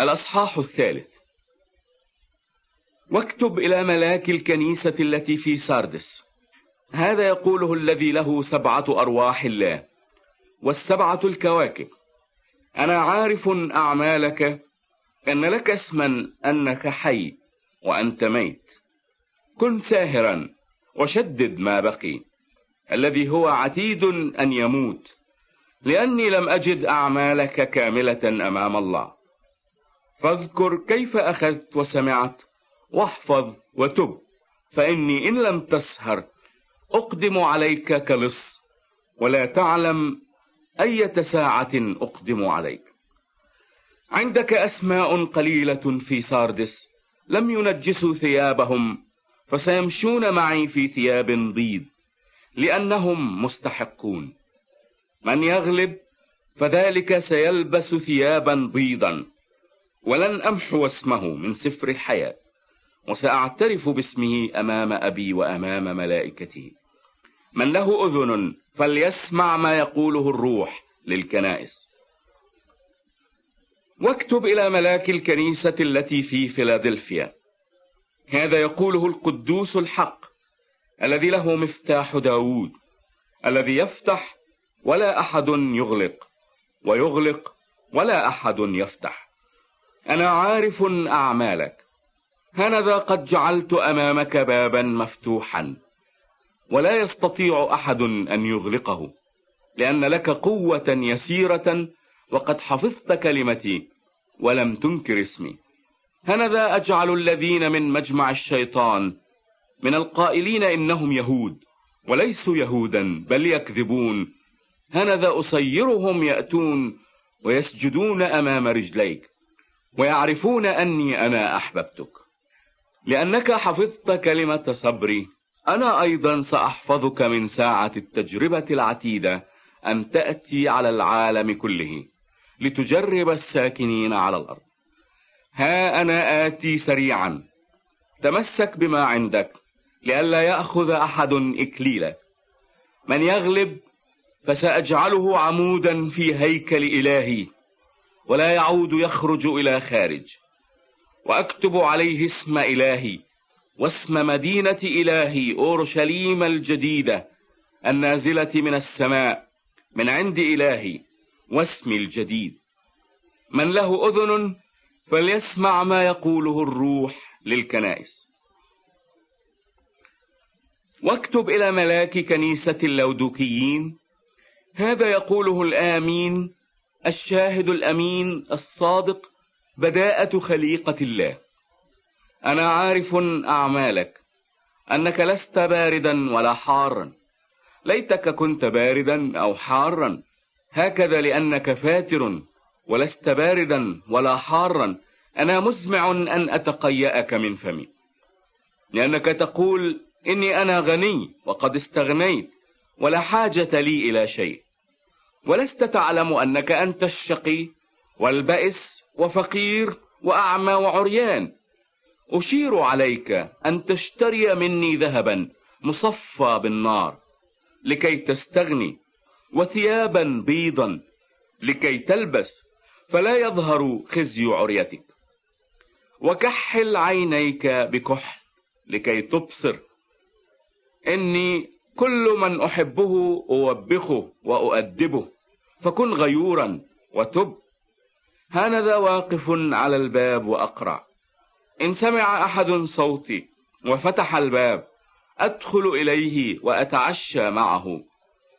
الأصحاح الثالث. واكتب إلى ملاك الكنيسة التي في ساردس. هذا يقوله الذي له سبعة أرواح الله. والسبعة الكواكب. أنا عارف أعمالك أن لك اسما أنك حي وأنت ميت. كن ساهرا وشدد ما بقي. الذي هو عتيد أن يموت. لأني لم أجد أعمالك كاملة أمام الله. فاذكر كيف أخذت وسمعت واحفظ وتب فإني إن لم تسهر أقدم عليك كلص ولا تعلم أية ساعة أقدم عليك. عندك أسماء قليلة في ساردس لم ينجسوا ثيابهم فسيمشون معي في ثياب بيض لأنهم مستحقون. من يغلب فذلك سيلبس ثيابا بيضا ولن أمحو اسمه من سفر الحياة وسأعترف باسمه أمام أبي وأمام ملائكته. من له أذن فليسمع ما يقوله الروح للكنائس. واكتب إلى ملاك الكنيسة التي في فيلادلفيا. هذا يقوله القدوس الحق الذي له مفتاح داود الذي يفتح ولا أحد يغلق ويغلق ولا أحد يفتح. أنا عارف أعمالك. هنذا قد جعلت أمامك بابا مفتوحا ولا يستطيع أحد أن يغلقه لأن لك قوة يسيرة وقد حفظت كلمتي ولم تنكر اسمي. هنذا أجعل الذين من مجمع الشيطان من القائلين إنهم يهود وليسوا يهودا بل يكذبون. هنذا أصيرهم يأتون ويسجدون أمام رجليك. ويعرفون أني أنا أحببتك. لأنك حفظت كلمة صبري أنا أيضا سأحفظك من ساعة التجربة العتيدة أن تأتي على العالم كله لتجرب الساكنين على الأرض. ها أنا آتي سريعا. تمسك بما عندك لئلا يأخذ أحد إكليلك. من يغلب فسأجعله عمودا في هيكل إلهي. ولا يعود يخرج إلى خارج. وأكتب عليه اسم إلهي واسم مدينة إلهي أورشليم الجديدة النازلة من السماء من عند إلهي واسمي الجديد. من له أذن فليسمع ما يقوله الروح للكنائس. واكتب إلى ملاك كنيسة اللودوكيين. هذا يقوله الآمين الشاهد الأمين الصادق بداءة خليقة الله. أنا عارف أعمالك أنك لست باردا ولا حارا. ليتك كنت باردا أو حارا. هكذا لأنك فاتر ولست باردا ولا حارا. أنا مزمع أن أتقيأك من فمي. لأنك تقول إني أنا غني وقد استغنيت ولا حاجة لي إلى شيء. ولست تعلم أنك أنت الشقي والبئس وفقير وأعمى وعريان. أشير عليك أن تشتري مني ذهبا مصفى بالنار لكي تستغني وثيابا بيضا لكي تلبس فلا يظهر خزي عريتك. وكحل عينيك بكحل لكي تبصر. إني كل من أحبه أوبخه وأؤدبه. فكن غيورا وتب. هانذا واقف على الباب وأقرع إن سمع أحد صوتي وفتح الباب أدخل إليه وأتعشى معه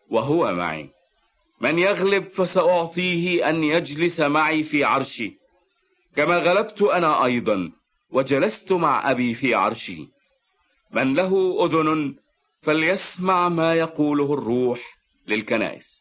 وهو معي. من يغلب فسأعطيه أن يجلس معي في عرشي. كما غلبت أنا أيضا وجلست مع أبي في عرشه. من له أذن فليسمع ما يقوله الروح للكنائس.